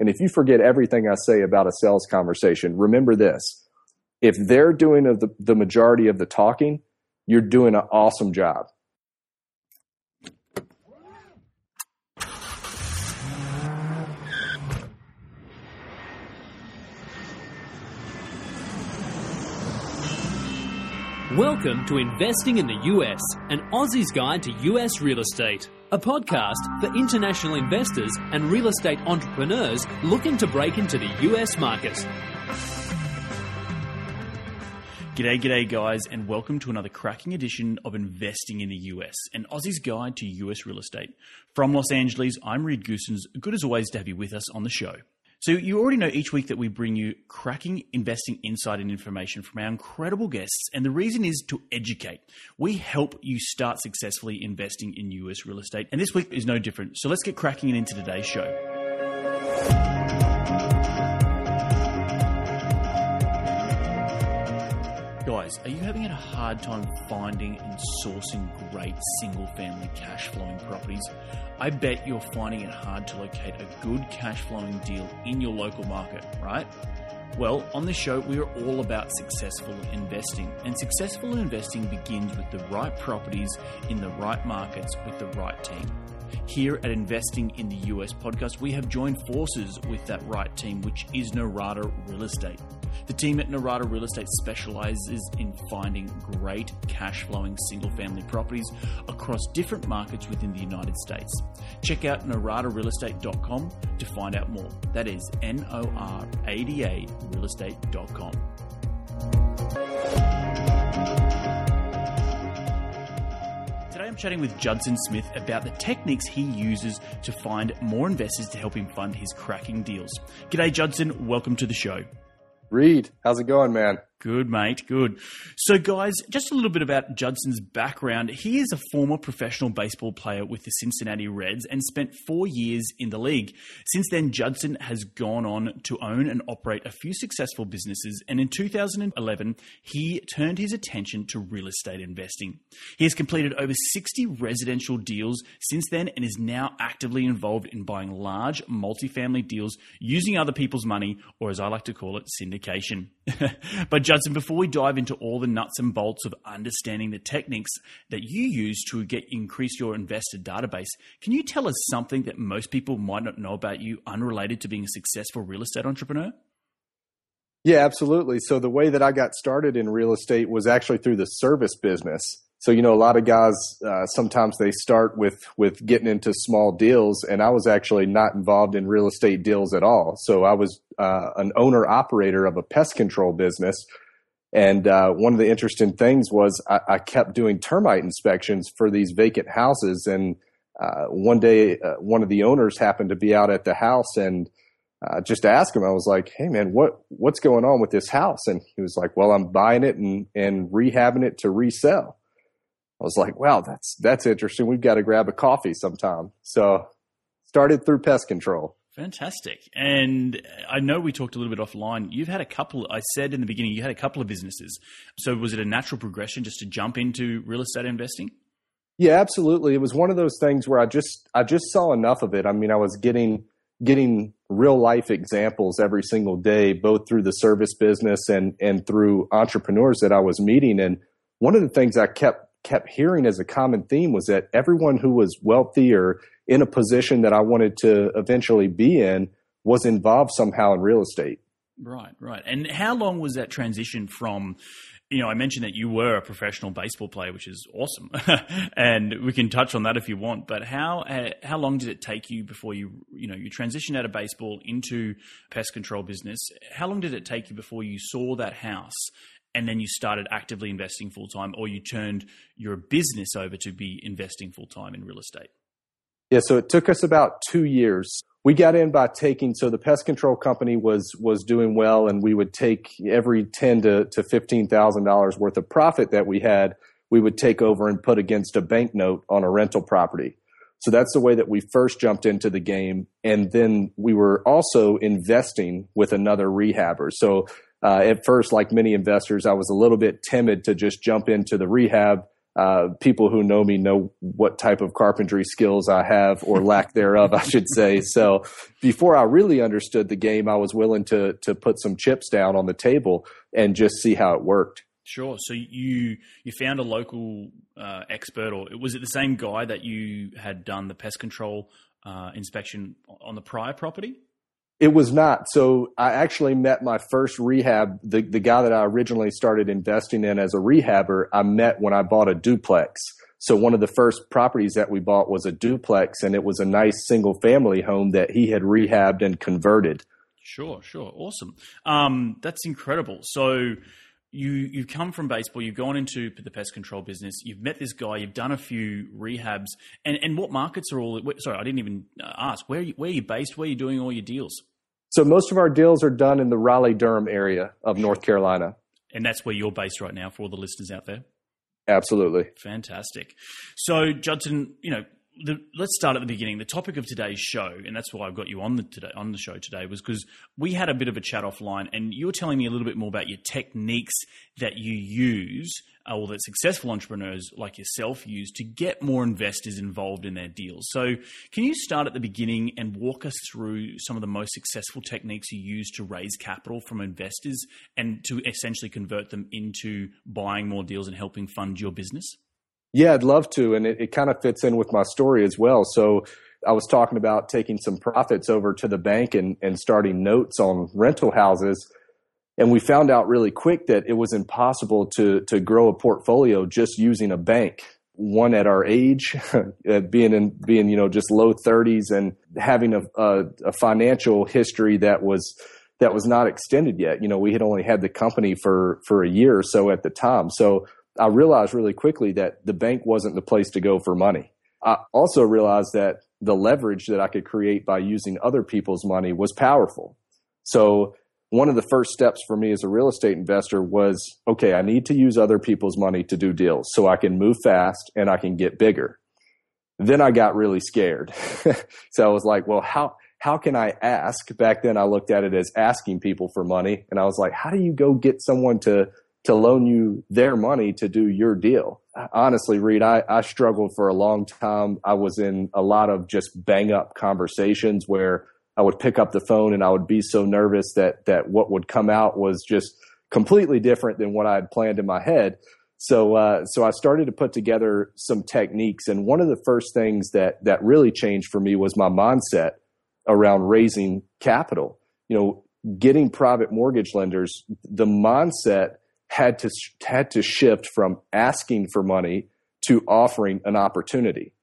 And if you forget everything I say about a sales conversation, remember this. If they're doing the, the majority of the talking, you're doing an awesome job. Welcome to Investing in the US, an Aussie's Guide to US Real Estate, a podcast for international investors and real estate entrepreneurs looking to break into the US market. G'day, g'day, guys, and welcome to another cracking edition of Investing in the US, an Aussie's Guide to US Real Estate. From Los Angeles, I'm Reed Goossens. Good as always to have you with us on the show. So, you already know each week that we bring you cracking investing insight and information from our incredible guests, and the reason is to educate. We help you start successfully investing in US real estate, and this week is no different. So, let's get cracking into today's show. Guys, are you having a hard time finding and sourcing great single family cash flowing properties? I bet you're finding it hard to locate a good cash flowing deal in your local market, right? Well, on this show, we are all about successful investing. And successful investing begins with the right properties in the right markets with the right team. Here at Investing in the US podcast, we have joined forces with that right team, which is Norada Real Estate. The team at Norada Real Estate specializes in finding great cash flowing single family properties across different markets within the United States. Check out noradarealestate.com to find out more. That is N O R A D A realestate.com. chatting with Judson Smith about the techniques he uses to find more investors to help him fund his cracking deals. G'day, Judson. Welcome to the show. Reed, how's it going, man? Good, mate. Good. So, guys, just a little bit about Judson's background. He is a former professional baseball player with the Cincinnati Reds and spent four years in the league. Since then, Judson has gone on to own and operate a few successful businesses. And in 2011, he turned his attention to real estate investing. He has completed over 60 residential deals since then and is now actively involved in buying large multifamily deals using other people's money, or as I like to call it, syndication. but Judson, before we dive into all the nuts and bolts of understanding the techniques that you use to get increase your investor database, can you tell us something that most people might not know about you unrelated to being a successful real estate entrepreneur? Yeah, absolutely. So the way that I got started in real estate was actually through the service business. So you know, a lot of guys uh, sometimes they start with with getting into small deals, and I was actually not involved in real estate deals at all. So I was uh, an owner operator of a pest control business and uh, one of the interesting things was I, I, kept doing termite inspections for these vacant houses. And uh, one day, uh, one of the owners happened to be out at the house, and uh, just asked him. I was like, "Hey, man, what what's going on with this house?" And he was like, "Well, I'm buying it and and rehabbing it to resell." I was like, "Wow, that's that's interesting. We've got to grab a coffee sometime." So started through pest control. Fantastic. And I know we talked a little bit offline. You've had a couple, I said in the beginning, you had a couple of businesses. So was it a natural progression just to jump into real estate investing? Yeah, absolutely. It was one of those things where I just I just saw enough of it. I mean, I was getting getting real life examples every single day, both through the service business and and through entrepreneurs that I was meeting. And one of the things I kept kept hearing as a common theme was that everyone who was wealthy or in a position that I wanted to eventually be in was involved somehow in real estate. Right, right. And how long was that transition from, you know, I mentioned that you were a professional baseball player, which is awesome, and we can touch on that if you want. But how uh, how long did it take you before you you know you transitioned out of baseball into pest control business? How long did it take you before you saw that house and then you started actively investing full time, or you turned your business over to be investing full time in real estate? Yeah, so it took us about two years. We got in by taking so the pest control company was was doing well, and we would take every ten to to fifteen thousand dollars worth of profit that we had, we would take over and put against a bank note on a rental property. So that's the way that we first jumped into the game, and then we were also investing with another rehabber. So uh, at first, like many investors, I was a little bit timid to just jump into the rehab Uh, people who know me know what type of carpentry skills I have or lack thereof, I should say. So before I really understood the game, I was willing to to put some chips down on the table and just see how it worked. Sure. So you you found a local uh, expert, or was it the same guy that you had done the pest control uh, inspection on the prior property? It was not. So I actually met my first rehab, the, the guy that I originally started investing in as a rehabber, I met when I bought a duplex. So one of the first properties that we bought was a duplex and it was a nice single family home that he had rehabbed and converted. Sure, sure. Awesome. Um, that's incredible. So you you've come from baseball, you've gone into the pest control business, you've met this guy, you've done a few rehabs, and and what markets are all? Sorry, I didn't even uh, ask. Where are you, where are you based? Where are you doing all your deals? So most of our deals are done in the Raleigh Durham area of North Carolina. And that's where you're based right now for all the listeners out there? Absolutely. Fantastic. So, Judson, you know, the, let's start at the beginning. The topic of today's show, and that's why I've got you on the today on the show today, was because we had a bit of a chat offline, and you were telling me a little bit more about your techniques that you use, uh, or that successful entrepreneurs like yourself use to get more investors involved in their deals. So, can you start at the beginning and walk us through some of the most successful techniques you use to raise capital from investors and to essentially convert them into buying more deals and helping fund your business? Yeah, I'd love to. And it, it kind of fits in with my story as well. So I was talking about taking some profits over to the bank and, and starting notes on rental houses. And we found out really quick that it was impossible to, to grow a portfolio just using a bank. One at our age, being in, being, you know, just low thirties and having a, a, a financial history that was, that was not extended yet. You know, we had only had the company for, for a year or so at the time. So I realized really quickly that the bank wasn't the place to go for money. I also realized that the leverage that I could create by using other people's money was powerful. So one of the first steps for me as a real estate investor was okay, I need to use other people's money to do deals so I can move fast and I can get bigger. Then I got really scared. so I was like, well, how, how can I ask? Back then I looked at it as asking people for money. And I was like, how do you go get someone to to loan you their money to do your deal. Honestly, Reed, I, I struggled for a long time. I was in a lot of just bang up conversations where I would pick up the phone and I would be so nervous that that what would come out was just completely different than what I had planned in my head. So uh, so I started to put together some techniques, and one of the first things that that really changed for me was my mindset around raising capital. You know, getting private mortgage lenders, the mindset had to had to shift from asking for money to offering an opportunity.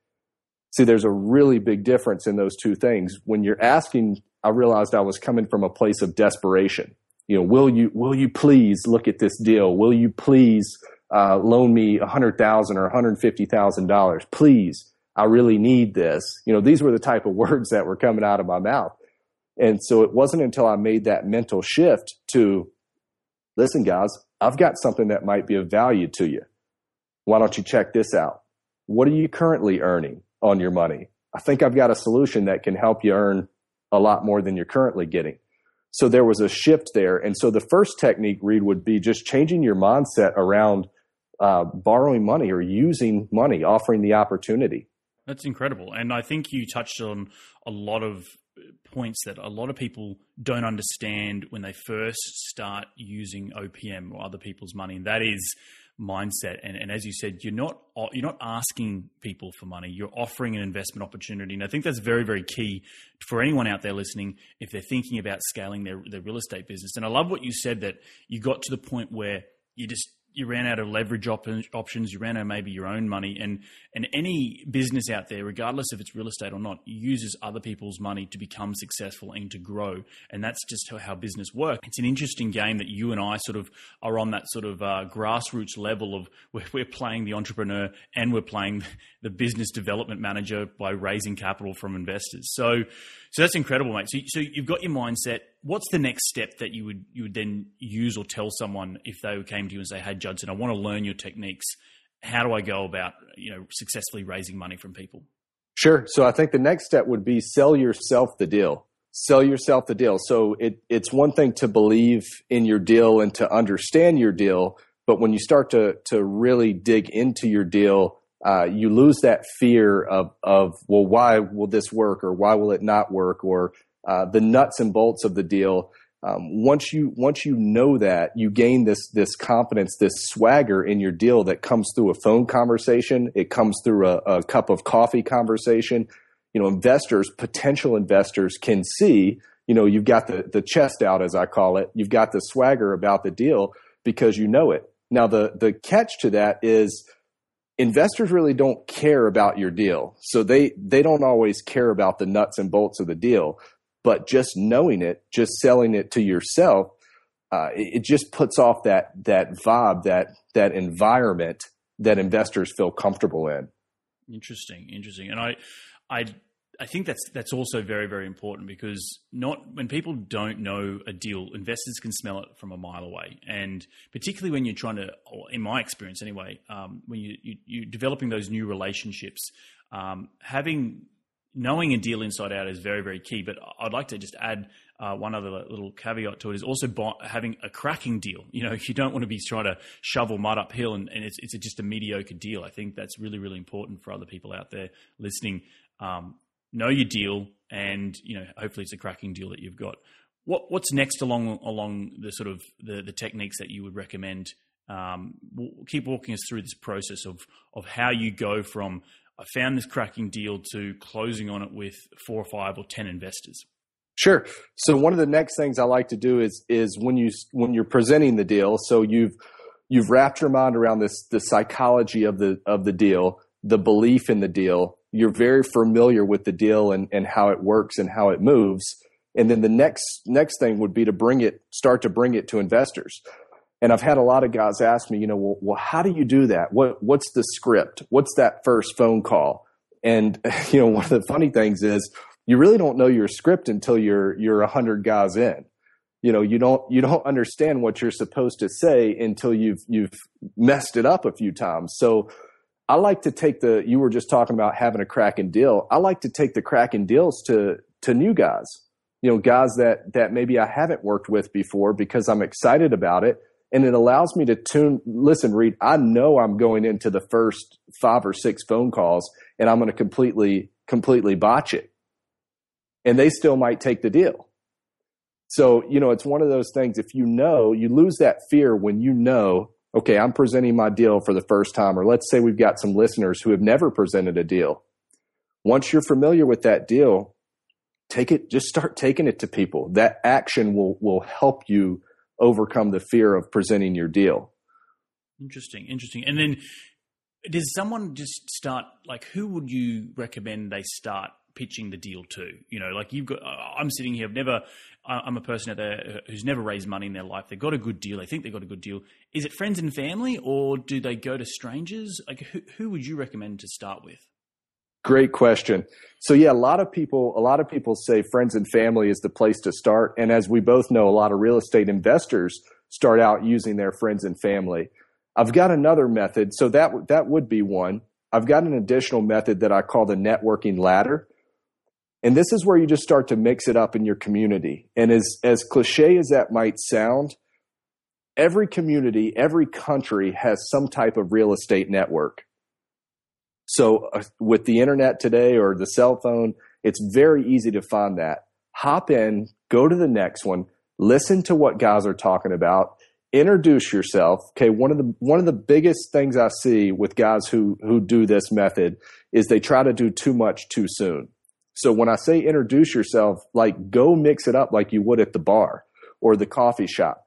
See, there's a really big difference in those two things. When you're asking, I realized I was coming from a place of desperation. You know, will you will you please look at this deal? Will you please uh, loan me a hundred thousand or one hundred fifty thousand dollars? Please, I really need this. You know, these were the type of words that were coming out of my mouth. And so it wasn't until I made that mental shift to listen, guys, I've got something that might be of value to you. Why don't you check this out? What are you currently earning on your money? I think I've got a solution that can help you earn a lot more than you're currently getting. So there was a shift there. And so the first technique, Reed, would be just changing your mindset around uh, borrowing money or using money, offering the opportunity. That's incredible. And I think you touched on a lot of points that a lot of people don't understand when they first start using OPM or other people's money, and that is mindset. And, and, as you said, you're not you're not asking people for money; you're offering an investment opportunity. And I think that's very very key for anyone out there listening if they're thinking about scaling their their real estate business. And I love what you said that you got to the point where you just you ran out of leverage op- options, you ran out of maybe your own money, and and any business out there, regardless if it's real estate or not, uses other people's money to become successful and to grow, and that's just how, how business works. It's an interesting game that you and I sort of are on that sort of uh, grassroots level of where we're playing the entrepreneur and we're playing the business development manager by raising capital from investors. So so that's incredible, mate. So, so you've got your mindset. What's the next step that you would you would then use or tell someone if they came to you and say, "Hey, Judson, I want to learn your techniques. How do I go about you know successfully raising money from people?" Sure. So I think the next step would be sell yourself the deal. Sell yourself the deal. So it, it's one thing to believe in your deal and to understand your deal, But when you start to to really dig into your deal, uh, you lose that fear of of well, why will this work or why will it not work or uh, the nuts and bolts of the deal. Um, once you once you know that, you gain this this confidence, this swagger in your deal that comes through a phone conversation. It comes through a, a cup of coffee conversation. You know, investors, potential investors, can see. You know, you've got the the chest out, as I call it. You've got the swagger about the deal because you know it. Now, the the catch to that is investors really don't care about your deal. So they they don't always care about the nuts and bolts of the deal, but just knowing it, just selling it to yourself, uh, it, it, just puts off that that vibe, that that environment that investors feel comfortable in. Interesting, interesting. And I I I think that's that's also very very important because not when people don't know a deal, investors can smell it from a mile away, and particularly when you're trying to, in my experience anyway, um, when you, you you're developing those new relationships, um, having knowing a deal inside out is very very key. But I'd like to just add uh, one other little caveat to it is also having a cracking deal. You know, you don't want to be trying to shovel mud uphill and, and it's, it's just a mediocre deal. I think that's really, really important for other people out there listening. Um, know your deal, and you know hopefully it's a cracking deal that you've got. What what's next along along the sort of the, the techniques that you would recommend? Um, keep walking us through this process of of how you go from I found this cracking deal to closing on it with four or five or ten investors. Sure. So one of the next things I like to do is is when you when you're presenting the deal. So you've you've wrapped your mind around this the psychology of the of the deal, the belief in the deal, you're very familiar with the deal and, and how it works and how it moves. And then the next next thing would be to bring it, start to bring it to investors. And I've had a lot of guys ask me, you know, well, well how do you do that? What what's the script? What's that first phone call? And you know, one of the funny things is you really don't know your script until you're you're a hundred guys in. You know, you don't you don't understand what you're supposed to say until you've you've messed it up a few times. So I like to take the you were just talking about having a cracking deal. I like to take the cracking deals to to new guys. You know, guys that that maybe I haven't worked with before because I'm excited about it and it allows me to tune listen Reed, I know I'm going into the first 5 or 6 phone calls and I'm going to completely completely botch it. And they still might take the deal. So, you know, it's one of those things if you know, you lose that fear when you know okay, I'm presenting my deal for the first time, or let's say we've got some listeners who have never presented a deal. Once you're familiar with that deal, take it, just start taking it to people. That action will, will help you overcome the fear of presenting your deal. Interesting, interesting. And then does someone just start, like, who would you recommend they start pitching the deal to? You know, like you've got, I'm sitting here, I've never, I'm a person out there who's never raised money in their life. They've got a good deal. They think they've got a good deal. Is it friends and family, or do they go to strangers? Like, who, who would you recommend to start with? Great question. So yeah, a lot of people, a lot of people say friends and family is the place to start. And as we both know, a lot of real estate investors start out using their friends and family. I've got another method. So that, that would be one. I've got an additional method that I call the networking ladder. And this is where you just start to mix it up in your community. And as, as cliche as that might sound, every community, every country has some type of real estate network. So uh, with the internet today or the cell phone, it's very easy to find that. Hop in, go to the next one, listen to what guys are talking about, introduce yourself. Okay, one of the one of the biggest things I see with guys who who do this method is they try to do too much too soon. So when I say introduce yourself, like go mix it up like you would at the bar or the coffee shop.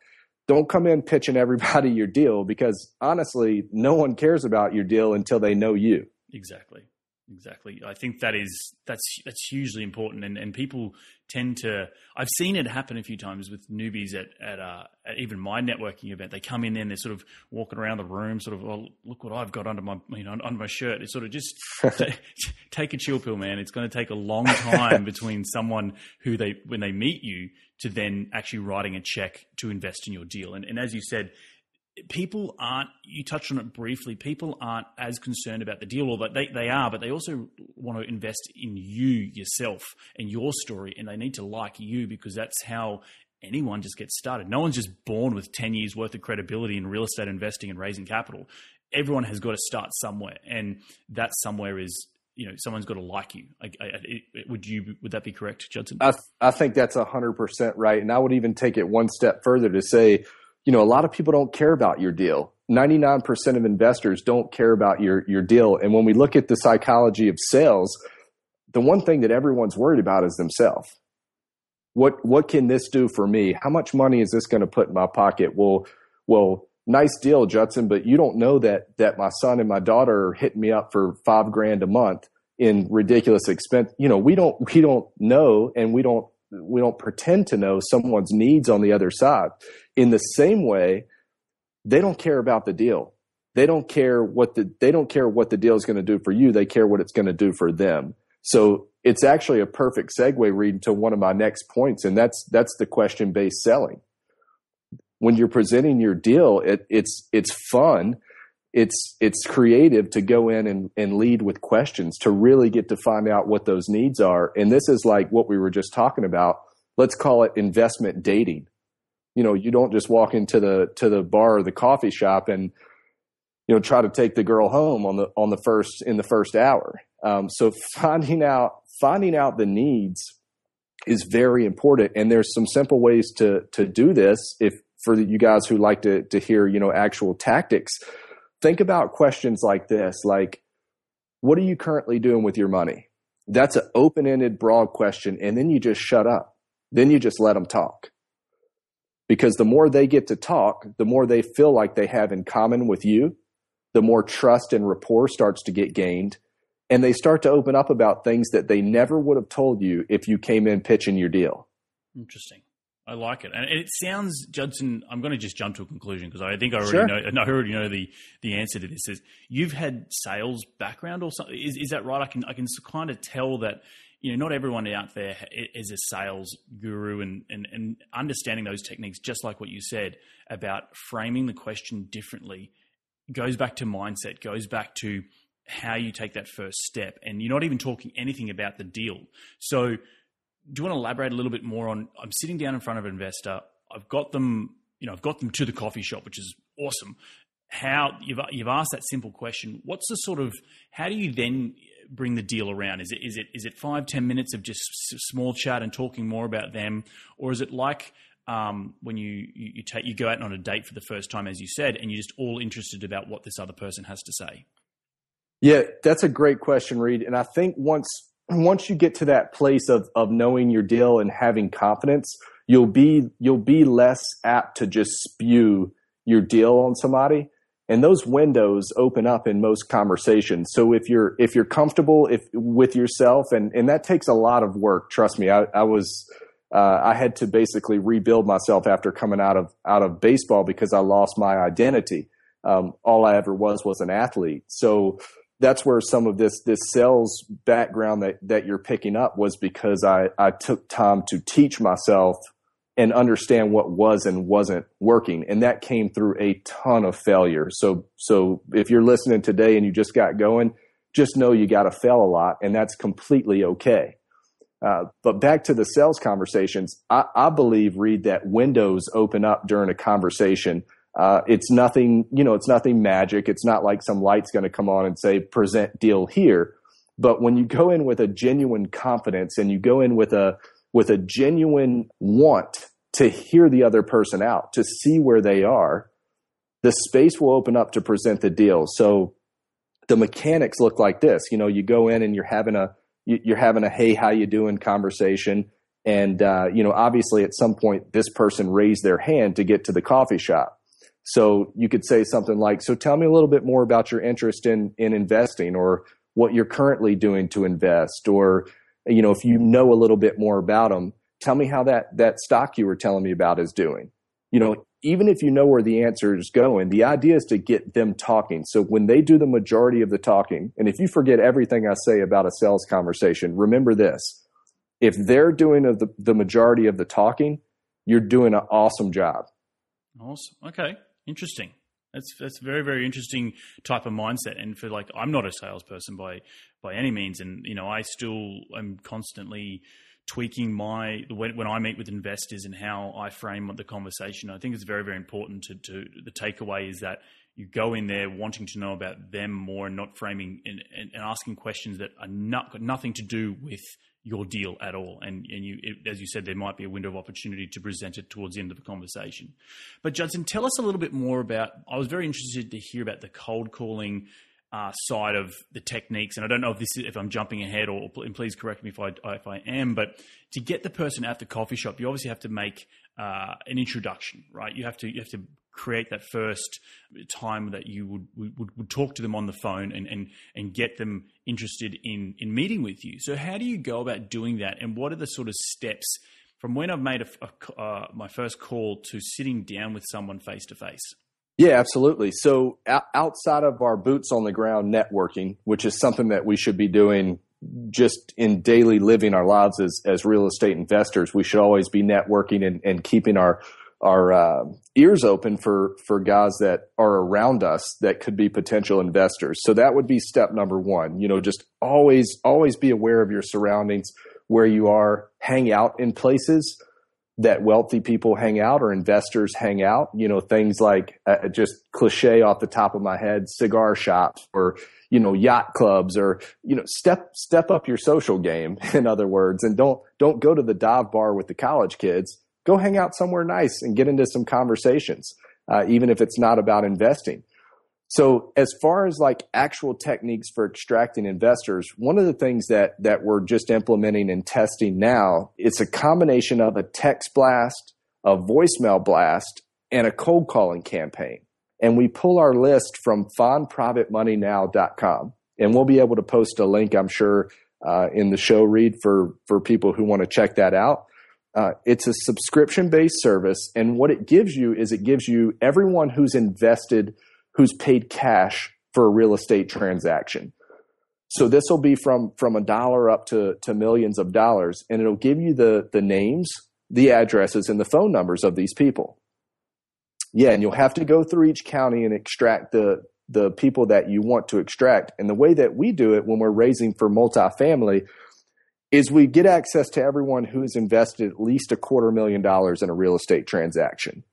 Don't come in pitching everybody your deal because honestly, no one cares about your deal until they know you. Exactly. Exactly. I think that is that's that's hugely important, and, and people tend to. I've seen it happen a few times with newbies at at, uh, at even my networking event. They come in there and they're sort of walking around the room, sort of, well, look what I've got under my you know under my shirt. It's sort of just t- take a chill pill, man. It's going to take a long time between someone who they when they meet you to then actually writing a check to invest in your deal. And, and as you said, people aren't you touched on it briefly people aren't as concerned about the deal or they, they are but they also want to invest in you yourself and your story and they need to like you because that's how anyone just gets started. No one's just born with 10 years worth of credibility in real estate investing and raising capital. Everyone has got to start somewhere. And that somewhere is, you know, someone's got to like you. I, I, would you, would that be correct, Judson? I, I think that's hundred percent right. And I would even take it one step further to say, you know, a lot of people don't care about your deal. 99% of investors don't care about your, your deal. And when we look at the psychology of sales, the one thing that everyone's worried about is themselves what what can this do for me? How much money is this going to put in my pocket? Well, well, nice deal, Judson, but you don't know that that my son and my daughter are hitting me up for five grand a month in ridiculous expense. You know, we don't we don't know, and we don't we don't pretend to know someone's needs on the other side. In the same way, they don't care about the deal. They don't care what the they don't care what the deal is going to do for you. They care what it's going to do for them. So it's actually a perfect segue Reed to one of my next points, and that's that's the question based selling. When you're presenting your deal, it, it's it's fun, it's it's creative to go in and, and lead with questions to really get to find out what those needs are. And this is like what we were just talking about. Let's call it investment dating. You know, you don't just walk into the to the bar or the coffee shop and you know try to take the girl home on the on the first in the first hour. Um, so finding out finding out the needs is very important and there's some simple ways to to do this if for you guys who like to to hear you know actual tactics think about questions like this like what are you currently doing with your money that's an open-ended broad question and then you just shut up then you just let them talk because the more they get to talk the more they feel like they have in common with you the more trust and rapport starts to get gained and they start to open up about things that they never would have told you if you came in pitching your deal. Interesting. I like it, and it sounds, Judson. I'm going to just jump to a conclusion because I think I already sure. know. I already know the the answer to this. Is you've had sales background or something? Is, is that right? I can I can kind of tell that you know not everyone out there is a sales guru and, and and understanding those techniques. Just like what you said about framing the question differently goes back to mindset. Goes back to how you take that first step. And you're not even talking anything about the deal. So, do you want to elaborate a little bit more on? I'm sitting down in front of an investor. I've got them, you know, I've got them to the coffee shop, which is awesome. How you've you've asked that simple question. What's the sort of how do you then bring the deal around? Is it is it is it five ten minutes of just small chat and talking more about them, or is it like um, when you, you, you take you go out on a date for the first time, as you said, and you're just all interested about what this other person has to say? Yeah, that's a great question, Reed. And I think once once you get to that place of of knowing your deal and having confidence, you'll be you'll be less apt to just spew your deal on somebody. And those windows open up in most conversations. So if you're if you're comfortable if with yourself, and and that takes a lot of work. Trust me, I, I was uh, I had to basically rebuild myself after coming out of out of baseball because I lost my identity. Um, all I ever was was an athlete. So that's where some of this this sales background that that you're picking up was because I I took time to teach myself and understand what was and wasn't working. And that came through a ton of failure. So so if you're listening today and you just got going just know you got to fail a lot and that's completely okay. Uh, but back to the sales conversations I, I believe Reed that windows open up during a conversation uh, it's nothing, you know, it's nothing magic. It's not like some light's going to come on and say present deal here. But when you go in with a genuine confidence and you go in with a with a genuine want to hear the other person out, to see where they are, the space will open up to present the deal. So the mechanics look like this. You know, you go in and you're having a you're having a hey how you doing conversation and uh, you know obviously at some point this person raised their hand to get to the coffee shop so you could say something like, "So tell me a little bit more about your interest in in investing, or what you're currently doing to invest, or you know, if you know a little bit more about them, tell me how that that stock you were telling me about is doing." You know, even if you know where the answer is going, the idea is to get them talking. So when they do the majority of the talking, and if you forget everything I say about a sales conversation, remember this: if they're doing the, the majority of the talking, you're doing an awesome job. Awesome. Okay. Interesting. That's that's very very interesting type of mindset. And for like, I'm not a salesperson by by any means, and you know, I still am constantly tweaking my when, when I meet with investors and how I frame the conversation. I think it's very very important to, to the takeaway is that you go in there wanting to know about them more and not framing and, and, and asking questions that are not got nothing to do with your deal at all. And and you, it, as you said, there might be a window of opportunity to present it towards the end of the conversation. But Judson, tell us a little bit more about. I was very interested to hear about the cold calling. Uh, side of the techniques, and I don't know if this is, if I'm jumping ahead, or and please correct me if I if I am. But to get the person at the coffee shop, you obviously have to make uh, an introduction, right? You have to you have to create that first time that you would, would, would talk to them on the phone and, and, and get them interested in, in meeting with you. So how do you go about doing that? And what are the sort of steps from when I've made a, a, uh, my first call to sitting down with someone face to face? Yeah, absolutely. So outside of our boots on the ground networking, which is something that we should be doing just in daily living our lives as, as real estate investors, we should always be networking and, and keeping our our uh, ears open for for guys that are around us that could be potential investors. So that would be step number one. You know, just always always be aware of your surroundings, where you are, hang out in places that wealthy people hang out or investors hang out. You know, things like uh, just cliche off the top of my head, cigar shops or you know yacht clubs or you know step step up your social game. In other words, and don't don't go to the dive bar with the college kids go hang out somewhere nice and get into some conversations, uh, even if it's not about investing. So as far as like actual techniques for extracting investors, one of the things that that we're just implementing and testing now, it's a combination of a text blast, a voicemail blast, and a cold calling campaign. And we pull our list from findprivatemoneynow.com. And we'll be able to post a link, I'm sure, uh, in the show read for for people who want to check that out. Uh, it's a subscription based service. And what it gives you is it gives you everyone who's invested, who's paid cash for a real estate transaction. So this will be from, from a dollar up to, to millions of dollars, and it'll give you the, the names, the addresses, and the phone numbers of these people. Yeah, and you'll have to go through each county and extract the, the people that you want to extract. And the way that we do it when we're raising for multifamily is we get access to everyone who has invested at least a quarter million dollars in a real estate transaction.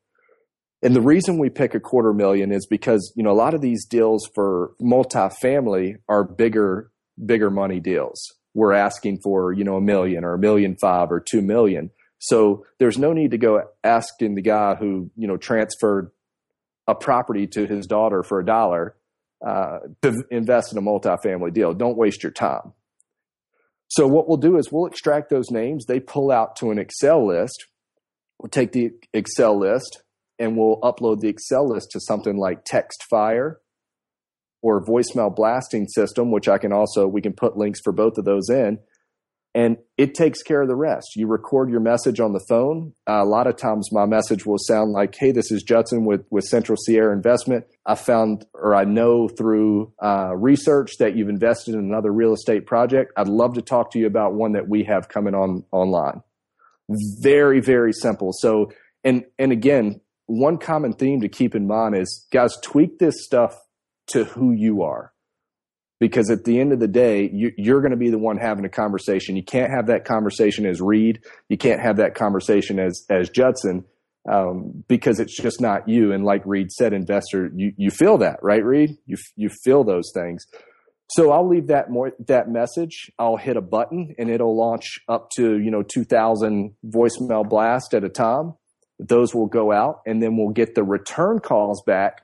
And the reason we pick a quarter million is because, you know, a lot of these deals for multifamily are bigger, bigger money deals. We're asking for, you know, a million or a million five or two million. So there's no need to go asking the guy who, you know, transferred a property to his daughter for a dollar uh, to invest in a multifamily deal. Don't waste your time. So what we'll do is we'll extract those names. They pull out to an Excel list. We'll take the Excel list and we'll upload the Excel list to something like TextFire or voicemail blasting system, which I can also we can put links for both of those in and it takes care of the rest. You record your message on the phone. Uh, a lot of times, my message will sound like, "Hey, this is Judson with with Central Sierra Investment. I found, or I know through uh, research that you've invested in another real estate project. I'd love to talk to you about one that we have coming on online." Very, very simple. So, and and again, one common theme to keep in mind is, guys, tweak this stuff to who you are because at the end of the day, you, are going to be the one having a conversation. You can't have that conversation as Reed. You can't have that conversation as as Judson um, because it's just not you. And like Reed said, investor, you you feel that, right, Reed? You you feel those things. So I'll leave that more that message. I'll hit a button and it'll launch up to you know 2,000 voicemail blast at a time. Those will go out, and then we'll get the return calls back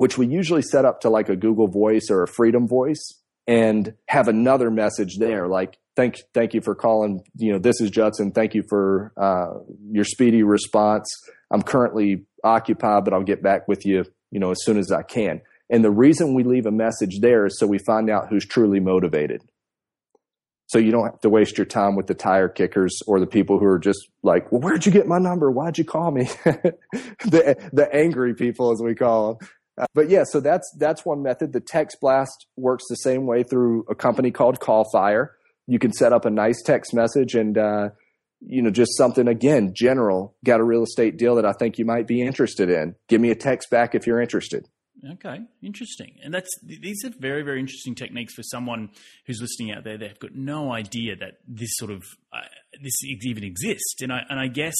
which we usually set up to like a Google Voice or a Freedom Voice and have another message there like thank thank you for calling you know this is Judson. Thank you for uh, your speedy response. I'm currently occupied but I'll get back with you you know as soon as I can. And the reason we leave a message there is so we find out who's truly motivated. So you don't have to waste your time with the tire kickers or the people who are just like well where'd you get my number? Why'd you call me? The the angry people as we call them uh, but yeah, so that's that's one method. The text blast works the same way through a company called Callfire. You can set up a nice text message and uh, you know just something again general. Got a real estate deal that I think you might be interested in. Give me a text back if you're interested. Okay, interesting. And that's these are very very interesting techniques for someone who's listening out there. They've got no idea that this sort of uh, this even exists. And I and I guess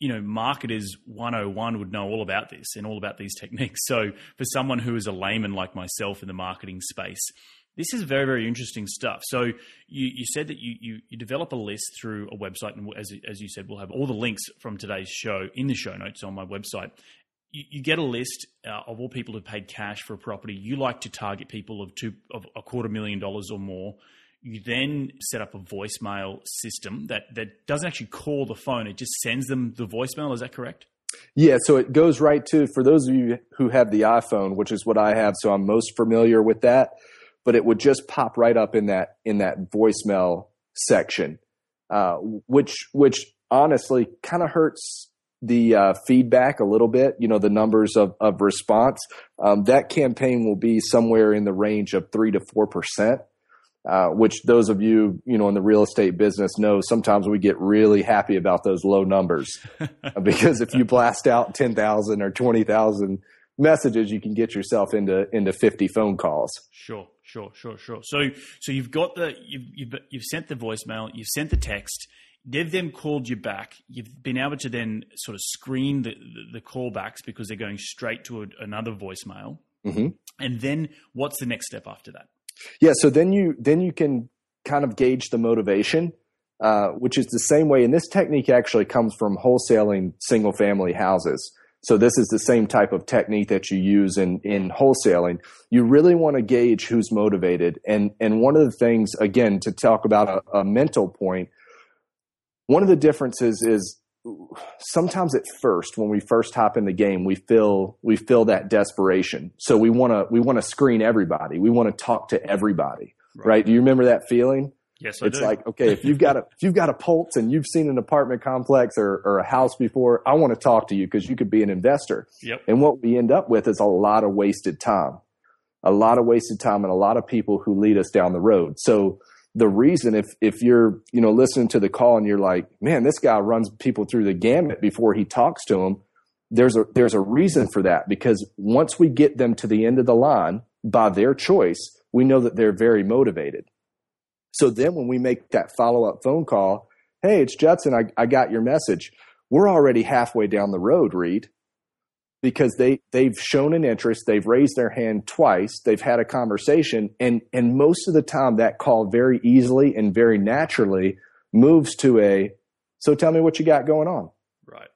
you know marketers 101 would know all about this and all about these techniques. So for someone who is a layman like myself in the marketing space, this is very, very interesting stuff. So you, you said that you, you, you, develop a list through a website, and as, as you said, we'll have all the links from today's show in the show notes on my website. You, you get a list uh, of all people who paid cash for a property. You like to target people of two of a quarter million dollars or more. You then set up a voicemail system that that doesn't actually call the phone; it just sends them the voicemail. Is that correct? Yeah, so it goes right to for those of you who have the iPhone, which is what I have, so I'm most familiar with that but it would just pop right up in that in that voicemail section, uh, which which honestly kind of hurts the uh, feedback a little bit. You know, the numbers of of response. Um, that campaign will be somewhere in the range of three to four percent. Uh, which those of you you know in the real estate business know sometimes we get really happy about those low numbers because if you blast out 10,000 or 20,000 messages you can get yourself into into 50 phone calls sure Sure, sure, sure. So, so you've got the you've you've, you've sent the voicemail, you've sent the text. They've then called you back. You've been able to then sort of screen the the, the callbacks because they're going straight to a, another voicemail. Mm-hmm. And then, what's the next step after that? Yeah, so then you then you can kind of gauge the motivation, uh, which is the same way. And this technique actually comes from wholesaling single family houses. So this is the same type of technique that you use in, in wholesaling. You really want to gauge who's motivated. And, and one of the things, again, to talk about a, a mental point, one of the differences is sometimes at first when we first hop in the game we feel we feel that desperation so we want to we want to screen everybody we want to talk to everybody right. right. do you remember that feeling Yes, I it's do. like okay, if you've got a if you've got a pulse and you've seen an apartment complex or, or a house before, I want to talk to you because you could be an investor. Yep. And what we end up with is a lot of wasted time, a lot of wasted time, and a lot of people who lead us down the road. So the reason if if you're you know listening to the call and you're like, man, this guy runs people through the gamut before he talks to them. There's a there's a reason for that because once we get them to the end of the line by their choice, we know that they're very motivated so then when we make that follow up phone call, hey, it's Judson, I, I got your message. We're already halfway down the road, Reed, because they, they've shown an interest. They've raised their hand twice. They've had a conversation. And, and most of the time, that call very easily and very naturally moves to a, so tell me what you got going on. Right.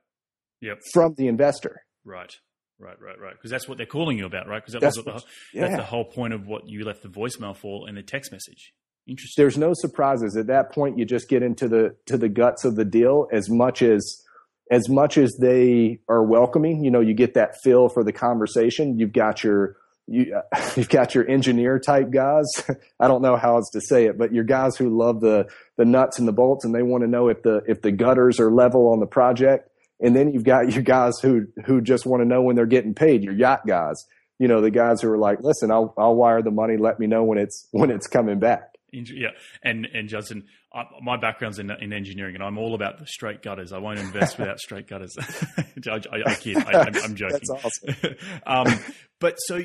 Yep. From the investor. Right. Right, right, right. Because that's what they're calling you about, right? Because that that's, the, yeah. that's the whole point of what you left the voicemail for in the text message. Interesting. There's no surprises at that point. You just get into the to the guts of the deal as much as as much as they are welcoming. You know, you get that feel for the conversation. You've got your you, you've got your engineer type guys. I don't know how else to say it, but your guys who love the the nuts and the bolts, and they want to know if the if the gutters are level on the project. And then you've got your guys who who just want to know when they're getting paid. Your yacht guys, you know, the guys who are like, listen, I'll I'll wire the money. Let me know when it's when it's coming back. Yeah, and and Judson, I, my background's in, in engineering, and I'm all about the straight gutters. I won't invest without straight gutters. I, I, I, kid. I, am joking. That's awesome. um, but so,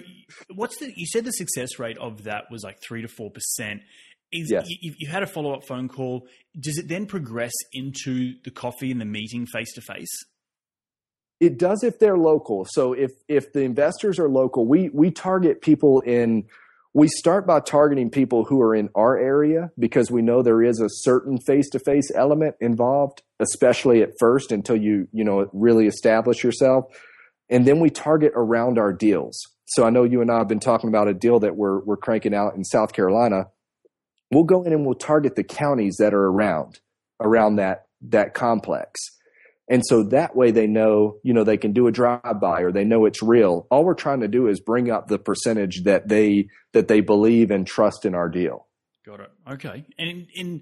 what's the? You said the success rate of that was like three to four percent. Is yes. you, you had a follow up phone call? Does it then progress into the coffee and the meeting face to face? It does if they're local. So if if the investors are local, we we target people in we start by targeting people who are in our area because we know there is a certain face-to-face element involved especially at first until you you know really establish yourself. And then we target around our deals. So i know you and i have been talking about a deal that we're we're cranking out in south carolina. We'll go in and we'll target the counties that are around around that that complex and so that way they know, you know, they can do a drive by or they know it's real. All we're trying to do is bring up the percentage that they that they believe and trust in our deal. Got it. Okay. And in, in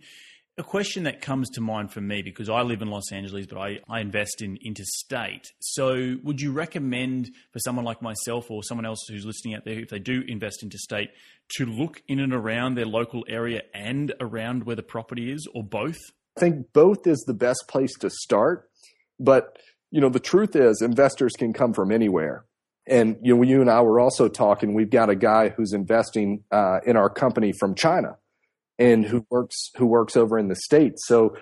a question that comes to mind for me because I live in Los Angeles, but I, I invest in interstate. So, would you recommend for someone like myself or someone else who's listening out there, if they do invest interstate, to look in and around their local area and around where the property is, or both? I think both is the best place to start but, you know, the truth is investors can come from anywhere. And you know, you and I were also talking. We've got a guy who's investing uh, in our company from China, and who works who works over in the states. So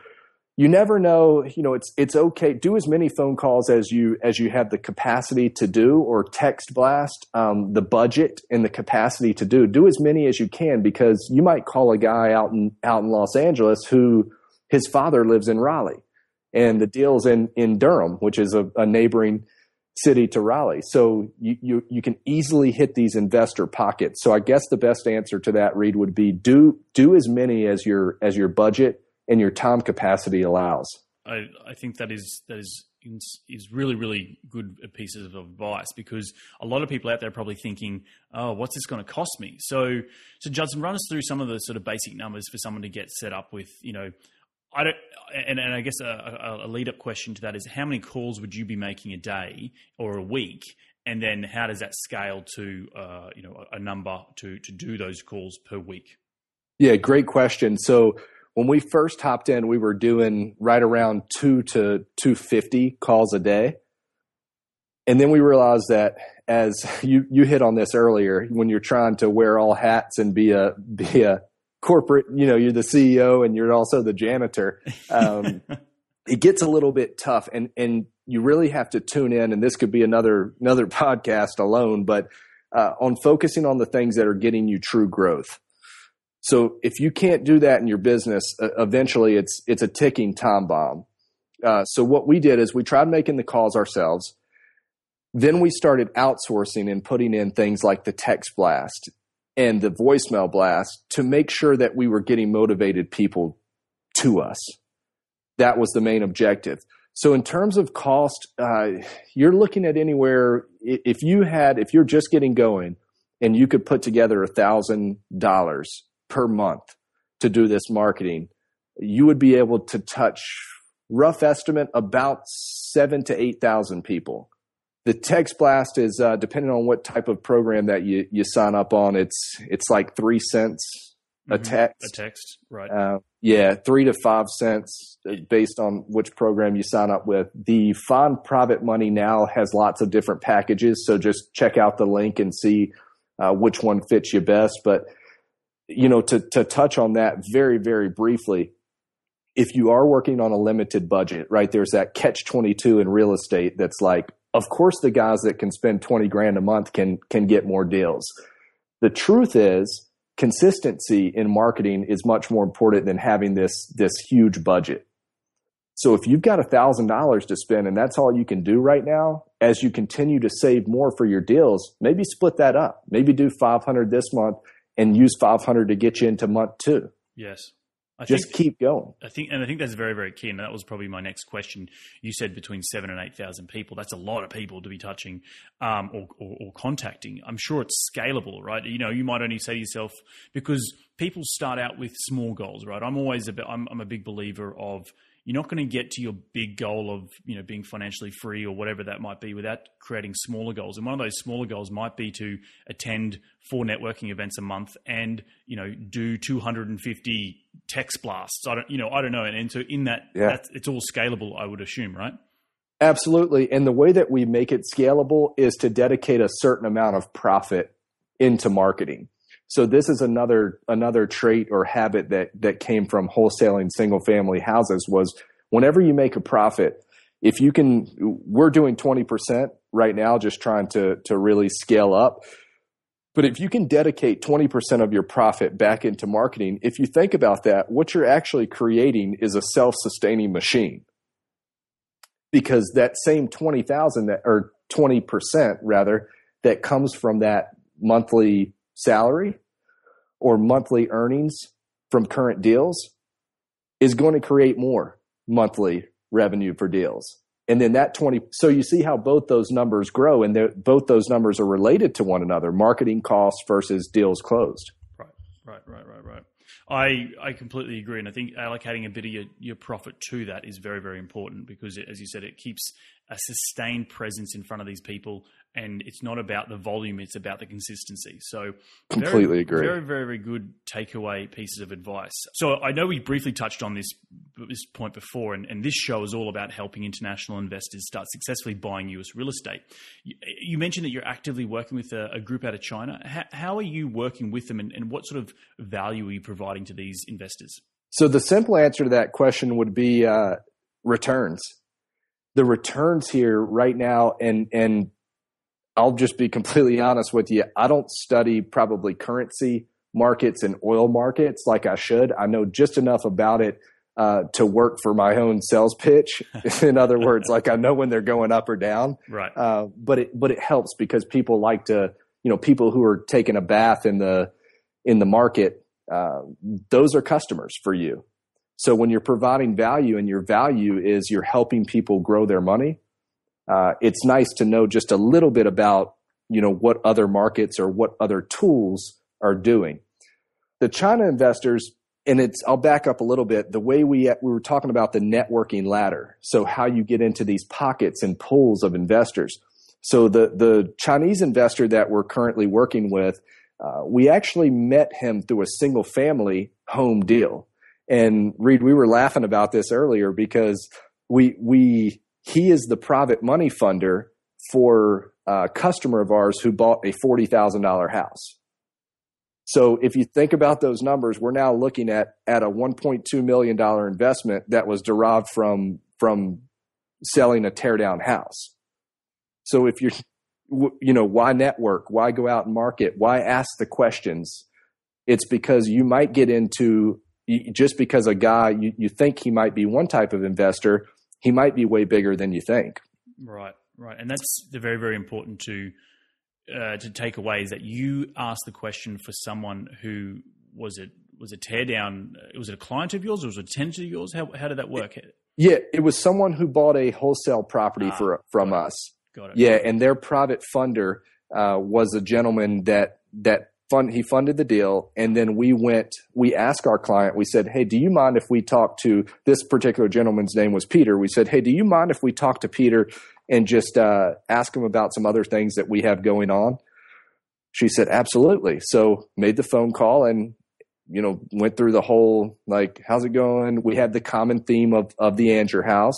you never know you know it's it's okay do as many phone calls as you as you have the capacity to do or text blast um, the budget and the capacity to do do as many as you can because you might call a guy out in out in los angeles who his father lives in raleigh and the deal's in in durham which is a, a neighboring city to raleigh so you, you you can easily hit these investor pockets so i guess the best answer to that Reed would be do do as many as your as your budget and your time capacity allows. I, I think that is that is is really really good pieces of advice because a lot of people out there are probably thinking, oh, what's this going to cost me? So, so Judson, run us through some of the sort of basic numbers for someone to get set up with. You know, I don't, and, and I guess a, a lead up question to that is how many calls would you be making a day or a week, and then how does that scale to uh, you know a number to to do those calls per week? Yeah, great question. So when we first hopped in, we were doing right around two to 250 calls a day. And then we realized that as you, you hit on this earlier, when you're trying to wear all hats and be a, be a corporate, you know, you're the CEO and you're also the janitor. Um, it gets a little bit tough and, and you really have to tune in. And this could be another, another podcast alone, but uh, on focusing on the things that are getting you true growth. So if you can't do that in your business, uh, eventually it's it's a ticking time bomb. Uh, so what we did is we tried making the calls ourselves. Then we started outsourcing and putting in things like the text blast and the voicemail blast to make sure that we were getting motivated people to us. That was the main objective. So in terms of cost, uh, you're looking at anywhere if you had if you're just getting going and you could put together a thousand dollars per month to do this marketing, you would be able to touch rough estimate about seven to eight thousand people. The text blast is uh, depending on what type of program that you, you sign up on. It's it's like three cents a mm-hmm. text. A text, right? Uh, yeah, three to five cents uh, based on which program you sign up with. The Find Private Money now has lots of different packages, so just check out the link and see uh, which one fits you best. But you know, to, to touch on that very, very briefly, if you are working on a limited budget, right, there's that catch 22 in real estate that's like, of course, the guys that can spend 20 grand a month can, can get more deals. The truth is, consistency in marketing is much more important than having this, this huge budget. So if you've got a thousand dollars to spend and that's all you can do right now, as you continue to save more for your deals, maybe split that up. Maybe do 500 this month and use 500 to get you into month two. Yes. I just think, keep going. I think, and I think that's very, very key. And that was probably my next question. You said between seven and eight thousand people. That's a lot of people to be touching um, or, or, or, contacting. I'm sure it's scalable, right? You know, you might only say to yourself because people start out with small goals, right? I'm always a bit. I'm, I'm a big believer of you're not going to get to your big goal of you know being financially free or whatever that might be without creating smaller goals. And one of those smaller goals might be to attend four networking events a month and you know do 250 text blasts. I don't you know I don't know. And, and so in that, yeah. it's all scalable. I would assume, right? Absolutely. And the way that we make it scalable is to dedicate a certain amount of profit into marketing. So this is another another trait or habit that that came from wholesaling single family houses was whenever you make a profit, if you can we're doing 20% right now just trying to to really scale up. But if you can dedicate 20% of your profit back into marketing, if you think about that, what you're actually creating is a self-sustaining machine. Because that same 20,000 that or 20% rather that comes from that monthly salary or monthly earnings from current deals is going to create more monthly revenue for deals. And then that 20, so you see how both those numbers grow and both those numbers are related to one another marketing costs versus deals closed. Right, right, right, right, right. I, I completely agree. And I think allocating a bit of your, your profit to that is very, very important because, it, as you said, it keeps a sustained presence in front of these people and it's not about the volume; it's about the consistency. So, completely very, agree. Very, very, very good takeaway pieces of advice. So, I know we briefly touched on this this point before, and, and this show is all about helping international investors start successfully buying U.S. real estate. You, you mentioned that you're actively working with a, a group out of China. How, how, are you working with them, and, and what sort of value are you providing to these investors? So, the simple answer to that question would be uh, returns. The returns here right now, and and I'll just be completely honest with you. I don't study probably currency markets and oil markets like I should. I know just enough about it uh, to work for my own sales pitch. In other words, like I know when they're going up or down. Right. Uh, but it but it helps because people like to you know people who are taking a bath in the in the market. Uh, those are customers for you. So when you're providing value and your value is you're helping people grow their money, uh, it's nice to know just a little bit about you know what other markets or what other tools are doing. The China investors, and it's I'll back up a little bit. The way we we were talking about the networking ladder, so how you get into these pockets and pools of investors. So the the Chinese investor that we're currently working with, uh, we actually met him through a single family home deal. And Reed, we were laughing about this earlier because we we he is the private money funder for a customer of ours who bought a forty thousand dollar house. So if you think about those numbers, we're now looking at at a one point two million dollar investment that was derived from from selling a tear down house. So if you're you know why network why go out and market why ask the questions it's because you might get into just because a guy you, you think he might be one type of investor, he might be way bigger than you think. Right, right, and that's the very very important to uh, to take away is that you ask the question for someone who was it was a tear down was it a client of yours or was it a tenant of yours? How, how did that work? Yeah it was someone who bought a wholesale property ah, for from us. Got it. Yeah and their private funder uh, was a gentleman that that fund he funded the deal and then we went we asked our client we said hey do you mind if we talk to this particular gentleman's name was peter? We said hey do you mind if we talk to peter and just uh, ask him about some other things that we have going on? She said absolutely. So made the phone call and you know went through the whole like how's it going? We had the common theme of of the Angier house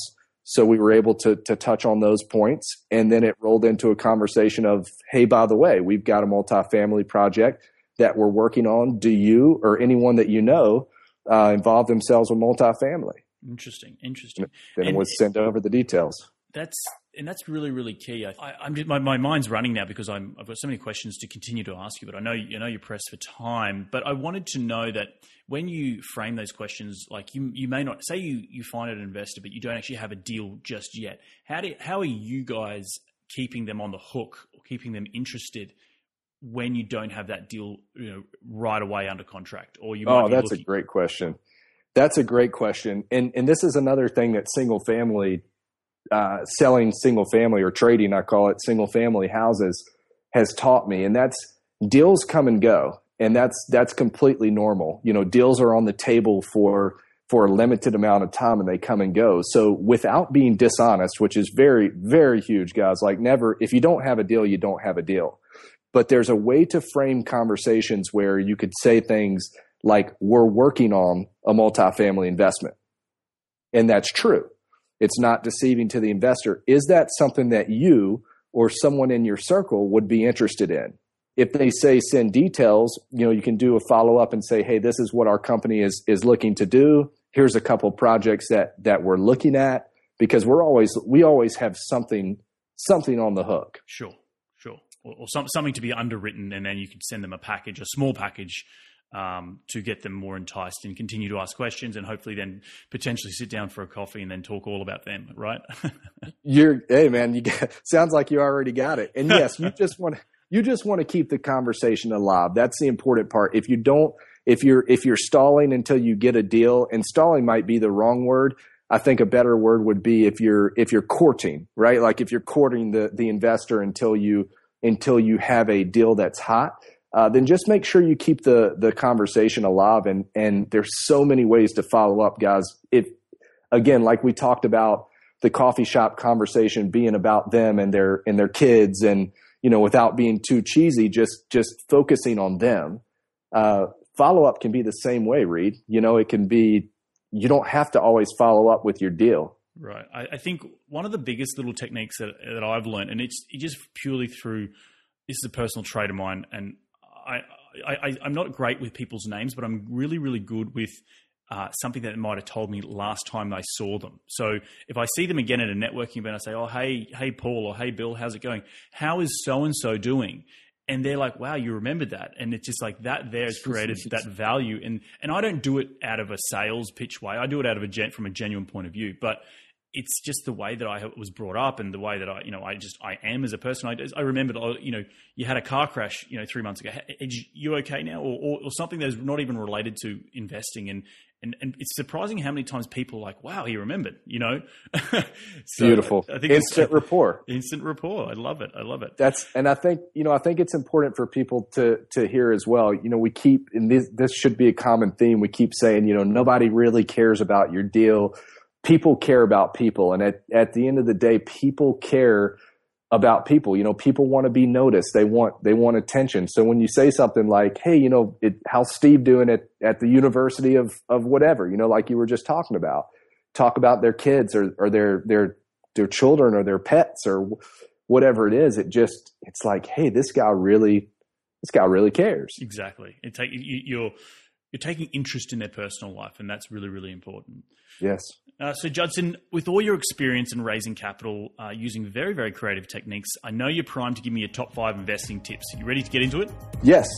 so we were able to to touch on those points, and then it rolled into a conversation of, hey, by the way, we've got a multifamily project that we're working on. Do you or anyone that you know uh, involve themselves with multifamily? Interesting, interesting. Then and, we'll send over the details. That's and that's really really key. I, am my, my mind's running now because I'm I've got so many questions to continue to ask you, but I know you know you're pressed for time. But I wanted to know that when you frame those questions, like you you may not say you you find an investor, but you don't actually have a deal just yet. How do how are you guys keeping them on the hook or keeping them interested? When you don't have that deal, you know, right away under contract, or you oh, that's looking- a great question. That's a great question, and and this is another thing that single family uh, selling single family or trading, I call it single family houses, has taught me, and that's deals come and go, and that's that's completely normal. You know, deals are on the table for for a limited amount of time and they come and go. So without being dishonest, which is very very huge, guys, like never if you don't have a deal, you don't have a deal. But there's a way to frame conversations where you could say things like we're working on a multifamily investment. And that's true it's not deceiving to the investor. Is that something that you or someone in your circle would be interested in? If they say send details, you know, you can do a follow up and say, "Hey, this is what our company is is looking to do. Here's a couple projects that that we're looking at." Because we're always we always have something something on the hook. Sure, sure, or, or some, something to be underwritten, and then you can send them a package, a small package um, to get them more enticed and continue to ask questions and hopefully then potentially sit down for a coffee and then talk all about them, right? You're, hey man, you get, sounds like you already got it. And yes, you just want to, you just want to keep the conversation alive. That's the important part. If you don't, if you're, if you're stalling until you get a deal and stalling might be the wrong word. I think a better word would be if you're, if you're courting, right? Like if you're courting the, the investor until you, until you have a deal that's hot uh, then just make sure you keep the the conversation alive. And and there's so many ways to follow up, guys. If again, like we talked about, the coffee shop conversation being about them and their and their kids, and you know, without being too cheesy, just just focusing on them. Uh, follow up can be the same way, Reed. You know, it can be you don't have to always follow up with your deal. Right. I, I think one of the biggest little techniques that that I've learned, and it's it just purely through this is a personal trait of mine, and I, I, I'm not great with people's names, but I'm really, really good with uh, something that might have told me last time I saw them. So if I see them again at a networking event, I say, "Oh, hey, hey, Paul, or hey, Bill, how's it going? How is so and so doing?" And they're like, "Wow, you remembered that," and it's just like that. There has created that value, and and I don't do it out of a sales pitch way. I do it out of a gen- from a genuine point of view, but it's just the way that I was brought up and the way that I, you know, I just I am as a person. I, I remember, you know, you had a car crash, you know, three months ago. Are you okay now, or, or, or something that's not even related to investing? And and and it's surprising how many times people are like, wow, he remembered, you know. so Beautiful. I, I think instant rapport. Instant rapport. I love it. I love it. That's and I think you know I think it's important for people to to hear as well. You know, we keep and this this should be a common theme. We keep saying, you know, nobody really cares about your deal people care about people. And at, at the end of the day, people care about people. You know, people want to be noticed. They want, they want attention. So when you say something like, Hey, you know, it, how's Steve doing at, at the university of, of whatever, you know, like you were just talking about, talk about their kids or, or their, their, their children or their pets or whatever it is. It just, it's like, Hey, this guy really, this guy really cares. Exactly. It take, you, you're, you're taking interest in their personal life, and that's really, really important. Yes. Uh, so, Judson, with all your experience in raising capital uh, using very, very creative techniques, I know you're primed to give me your top five investing tips. Are you ready to get into it? Yes.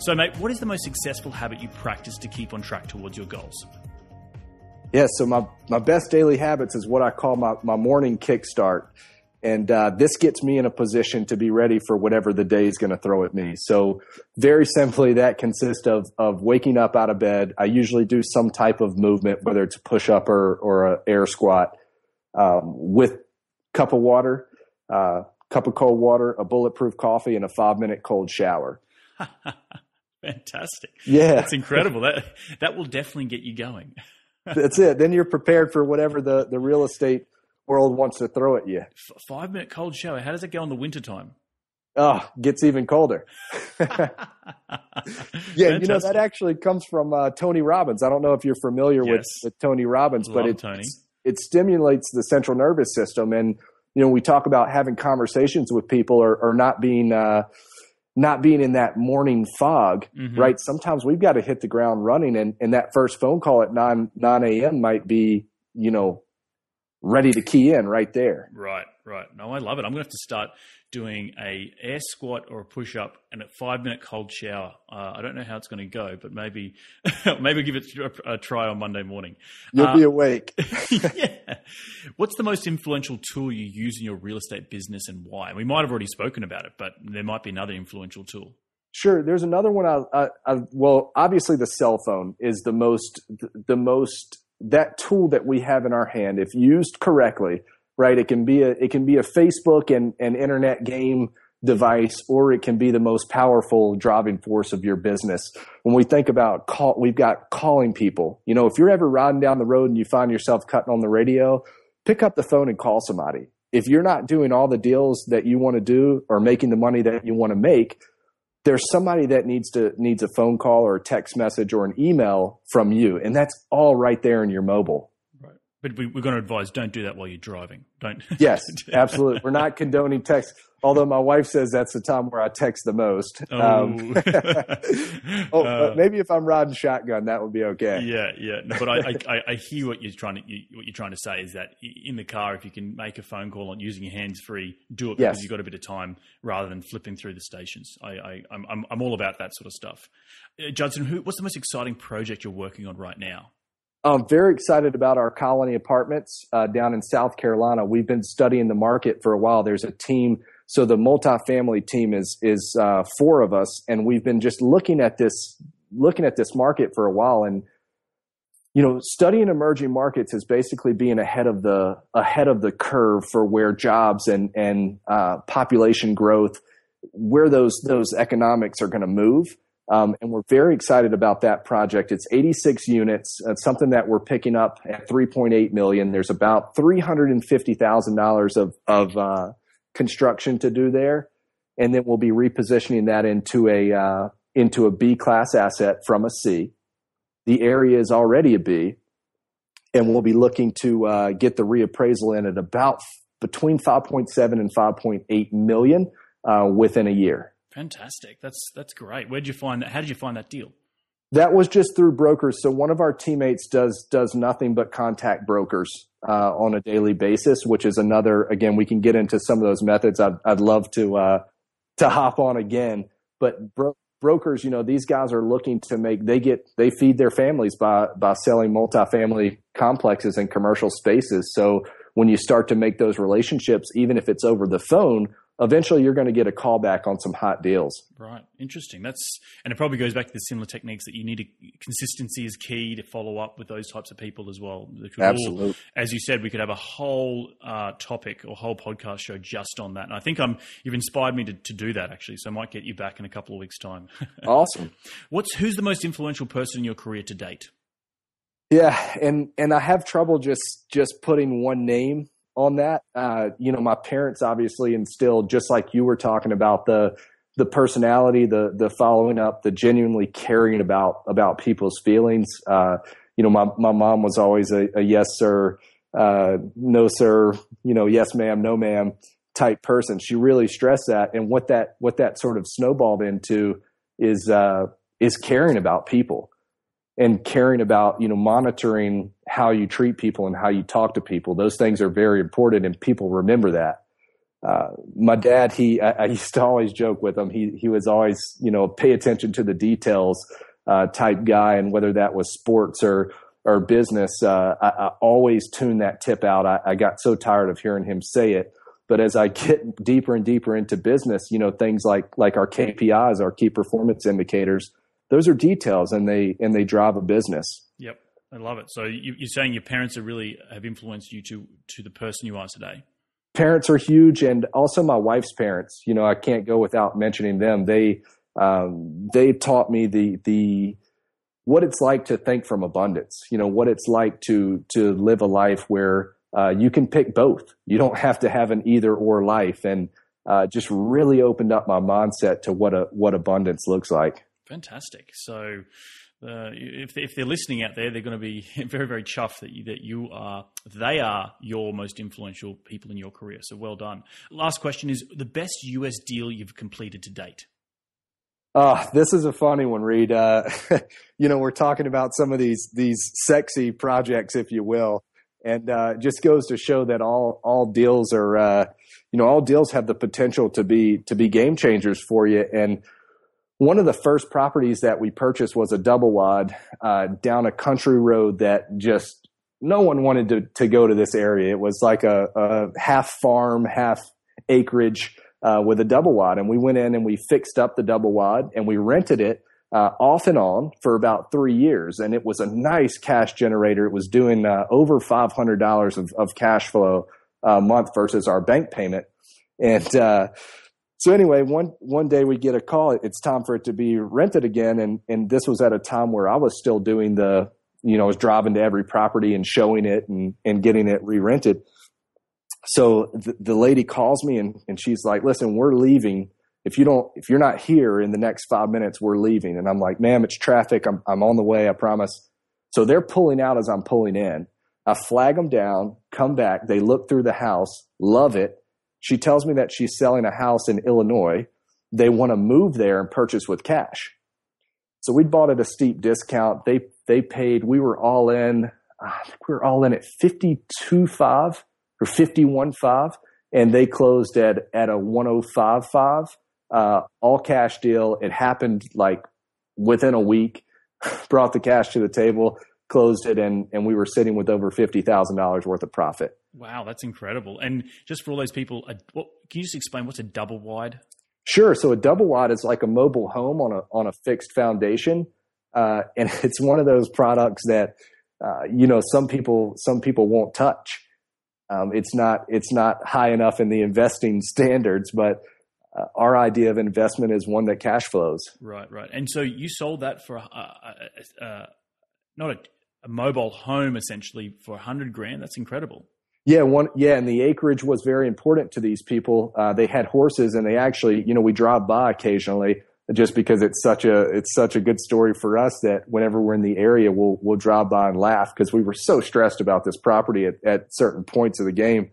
So, mate, what is the most successful habit you practice to keep on track towards your goals? Yeah, so my, my best daily habits is what I call my, my morning kickstart and uh, this gets me in a position to be ready for whatever the day is going to throw at me. So, very simply, that consists of of waking up out of bed. I usually do some type of movement, whether it's a push up or or a air squat, um, with cup of water, uh, cup of cold water, a bulletproof coffee, and a five minute cold shower. Fantastic! Yeah, that's incredible. that that will definitely get you going. that's it. Then you're prepared for whatever the the real estate world wants to throw at you. Five minute cold shower. How does it go in the wintertime? Oh, gets even colder. yeah, you know that actually comes from uh, Tony Robbins. I don't know if you're familiar yes. with, with Tony Robbins, Love but it Tony. it stimulates the central nervous system, and you know we talk about having conversations with people or, or not being uh, not being in that morning fog, mm-hmm. right? Sometimes we've got to hit the ground running, and, and that first phone call at nine nine a.m. might be you know ready to key in right there. Right, right. No, I love it. I'm going to have to start doing a air squat or a push up and a five minute cold shower. Uh, I don't know how it's going to go, but maybe maybe give it a, a try on Monday morning. You'll uh, be awake. yeah. What's the most influential tool you use in your real estate business and why? We might have already spoken about it, but there might be another influential tool. Sure. There's another one. I, I, I well, obviously the cell phone is the most the most that tool that we have in our hand, if used correctly, right, it can be a it can be a Facebook and, and internet game device, or it can be the most powerful driving force of your business. When we think about call, we've got calling people. You know, if you're ever riding down the road and you find yourself cutting on the radio, pick up the phone and call somebody. If you're not doing all the deals that you want to do or making the money that you want to make, there's somebody that needs to needs a phone call or a text message or an email from you and that's all right there in your mobile. Right. But we, are going to advise don't do that while you're driving. Don't. Yes absolutely. We're not condoning text Although my wife says that's the time where I text the most. Oh, um, oh uh, maybe if I'm riding shotgun, that would be okay. Yeah, yeah. No, but I, I, I, hear what you're trying to you, what you're trying to say is that in the car, if you can make a phone call on using your hands free, do it because yes. you've got a bit of time rather than flipping through the stations. I, I am I'm, I'm all about that sort of stuff. Uh, Judson, who, what's the most exciting project you're working on right now? I'm very excited about our colony apartments uh, down in South Carolina. We've been studying the market for a while. There's a team so the multifamily team is is uh, four of us, and we've been just looking at this looking at this market for a while. And you know, studying emerging markets is basically being ahead of the ahead of the curve for where jobs and and uh, population growth, where those those economics are going to move. Um, and we're very excited about that project. It's 86 units. It's something that we're picking up at 3.8 million. There's about $350,000 of, of, uh, construction to do there. And then we'll be repositioning that into a, uh, into a B class asset from a C. The area is already a B and we'll be looking to, uh, get the reappraisal in at about between 5.7 and 5.8 million, uh, within a year. Fantastic. That's that's great. Where'd you find that? How did you find that deal? That was just through brokers. So one of our teammates does does nothing but contact brokers uh, on a daily basis, which is another. Again, we can get into some of those methods. I'd I'd love to uh, to hop on again, but bro- brokers, you know, these guys are looking to make they get they feed their families by by selling multifamily complexes and commercial spaces. So when you start to make those relationships, even if it's over the phone, eventually you're going to get a call back on some hot deals. Right. Interesting. That's and it probably goes back to the similar techniques that you need to consistency is key to follow up with those types of people as well. Absolutely. All, as you said, we could have a whole uh, topic or whole podcast show just on that. And I think I'm you've inspired me to, to do that actually. So I might get you back in a couple of weeks' time. awesome. What's who's the most influential person in your career to date? Yeah, and and I have trouble just just putting one name on that. Uh, you know, my parents obviously instilled just like you were talking about the the personality, the the following up, the genuinely caring about about people's feelings. Uh, you know, my my mom was always a, a yes sir, uh, no sir, you know, yes ma'am, no ma'am type person. She really stressed that, and what that what that sort of snowballed into is uh, is caring about people and caring about you know monitoring how you treat people and how you talk to people. Those things are very important and people remember that. Uh, my dad he I, I, used to always joke with him. He he was always you know pay attention to the details uh, type guy and whether that was sports or or business uh, I, I, always tune that tip out. I, I got so tired of hearing him say it. But as I get deeper and deeper into business, you know, things like like our KPIs, our key performance indicators, those are details and they and they drive a business. Yep, I love it. So you, are saying your parents are really have influenced you to to the person you are today. Parents are huge, and also my wife's parents. You know, I can't go without mentioning them. They um, they taught me the the what it's like to think from abundance. You know, what it's like to to live a life where uh, you can pick both. You don't have to have an either or life, and uh, just really opened up my mindset to what a what abundance looks like. Fantastic. So, uh, if if they're listening out there, they're going to be very very chuffed that you, that you are they are your most influential people in your career. So well done. Last question is the best US deal you've completed to date. Oh, this is a funny one, Reed. Uh, you know, we're talking about some of these these sexy projects, if you will, and uh, just goes to show that all all deals are, uh, you know, all deals have the potential to be to be game changers for you. And one of the first properties that we purchased was a double wide uh, down a country road that just no one wanted to, to go to this area. It was like a, a half farm, half acreage uh, with a double wide. And we went in and we fixed up the double wide and we rented it uh, off and on for about three years. And it was a nice cash generator. It was doing uh, over $500 of, of cash flow a month versus our bank payment. And, uh, so anyway, one one day we get a call. It's time for it to be rented again, and and this was at a time where I was still doing the, you know, I was driving to every property and showing it and and getting it re rented. So the, the lady calls me and and she's like, "Listen, we're leaving. If you don't, if you're not here in the next five minutes, we're leaving." And I'm like, "Ma'am, it's traffic. I'm I'm on the way. I promise." So they're pulling out as I'm pulling in. I flag them down, come back. They look through the house, love it she tells me that she's selling a house in Illinois. They want to move there and purchase with cash. So we bought at a steep discount. They they paid. We were all in. I think we were all in at fifty two five or fifty one five, and they closed at at a one oh five five. Uh, all cash deal. It happened like within a week. Brought the cash to the table, closed it, and and we were sitting with over fifty thousand dollars worth of profit. Wow, that's incredible. And just for all those people, what, can you just explain what's a double wide? Sure. So a double wide is like a mobile home on a on a fixed foundation, uh, and it's one of those products that uh, you know some people some people won't touch. Um, it's not it's not high enough in the investing standards, but uh, our idea of investment is one that cash flows. Right, right. And so you sold that for uh, uh, uh not a, a, mobile home essentially for a hundred grand. That's incredible. Yeah, one. Yeah, and the acreage was very important to these people. Uh, they had horses, and they actually, you know, we drive by occasionally just because it's such a it's such a good story for us that whenever we're in the area, we'll we'll drive by and laugh because we were so stressed about this property at, at certain points of the game,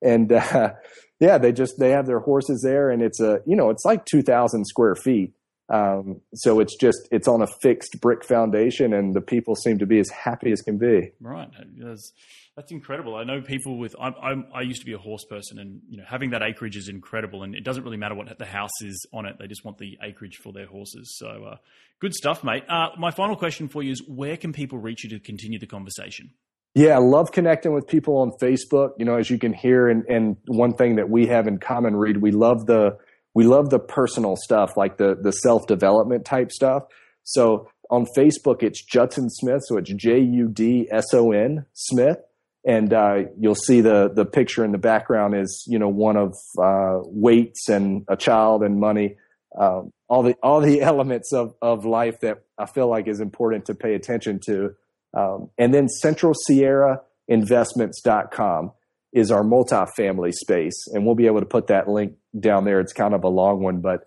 and uh, yeah, they just they have their horses there, and it's a you know it's like two thousand square feet. Um, so it's just it's on a fixed brick foundation, and the people seem to be as happy as can be. Right, that's, that's incredible. I know people with I'm, I'm, i used to be a horse person, and you know having that acreage is incredible. And it doesn't really matter what the house is on it; they just want the acreage for their horses. So uh, good stuff, mate. Uh, my final question for you is: Where can people reach you to continue the conversation? Yeah, I love connecting with people on Facebook. You know, as you can hear, and, and one thing that we have in common, Reed, we love the we love the personal stuff, like the the self development type stuff. So on Facebook, it's Judson Smith, so it's J U D S O N Smith, and uh, you'll see the the picture in the background is you know one of uh, weights and a child and money, um, all the all the elements of of life that I feel like is important to pay attention to. Um, and then Central Sierra Investments.com is our multifamily space. And we'll be able to put that link down there. It's kind of a long one, but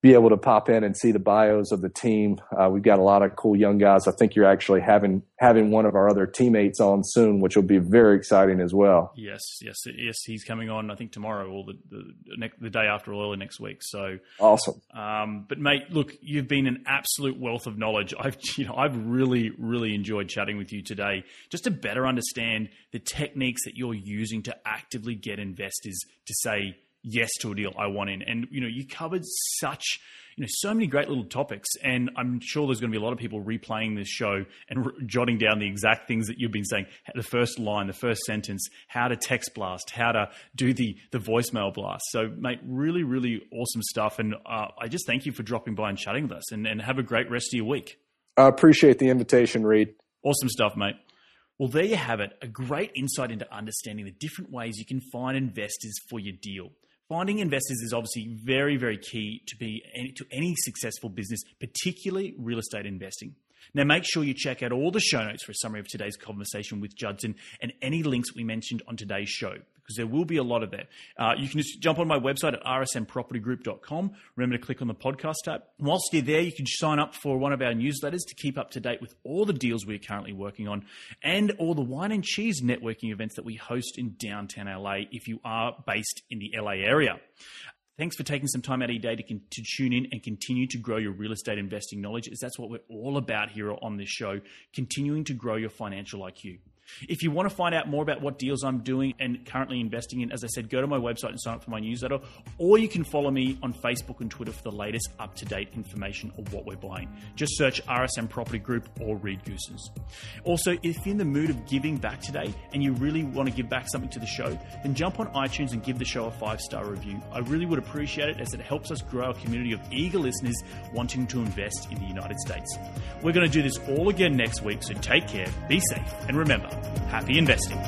be able to pop in and see the bios of the team. Uh, we've got a lot of cool young guys. I think you're actually having having one of our other teammates on soon, which will be very exciting as well. Yes, yes, yes. He's coming on. I think tomorrow or the the, the day after or early next week. So awesome. Um, but mate, look, you've been an absolute wealth of knowledge. I've you know I've really really enjoyed chatting with you today, just to better understand the techniques that you're using to actively get investors to say yes to a deal I want in. And you know, you covered such you know so many great little topics, and I'm sure there's going to be a lot of people replaying this show and r- jotting down the exact things that you've been saying. The first line, the first sentence, how to text blast, how to do the the voicemail blast. So, mate, really, really awesome stuff. And uh, I just thank you for dropping by and chatting with us, and, and have a great rest of your week. I appreciate the invitation, Reed. Awesome stuff, mate. Well, there you have it a great insight into understanding the different ways you can find investors for your deal. Finding investors is obviously very, very key to be to any successful business, particularly real estate investing. Now, make sure you check out all the show notes for a summary of today's conversation with Judson and any links we mentioned on today's show because there will be a lot of that. Uh, you can just jump on my website at rsmpropertygroup.com. Remember to click on the podcast tab. Whilst you're there, you can sign up for one of our newsletters to keep up to date with all the deals we're currently working on and all the wine and cheese networking events that we host in downtown LA if you are based in the LA area. Thanks for taking some time out of your day to, to tune in and continue to grow your real estate investing knowledge, as that's what we're all about here on this show, continuing to grow your financial IQ. If you want to find out more about what deals I'm doing and currently investing in, as I said, go to my website and sign up for my newsletter, or you can follow me on Facebook and Twitter for the latest up to date information of what we're buying. Just search RSM Property Group or Reed Goossens. Also, if you're in the mood of giving back today and you really want to give back something to the show, then jump on iTunes and give the show a five star review. I really would appreciate it as it helps us grow a community of eager listeners wanting to invest in the United States. We're going to do this all again next week, so take care, be safe, and remember, Happy investing.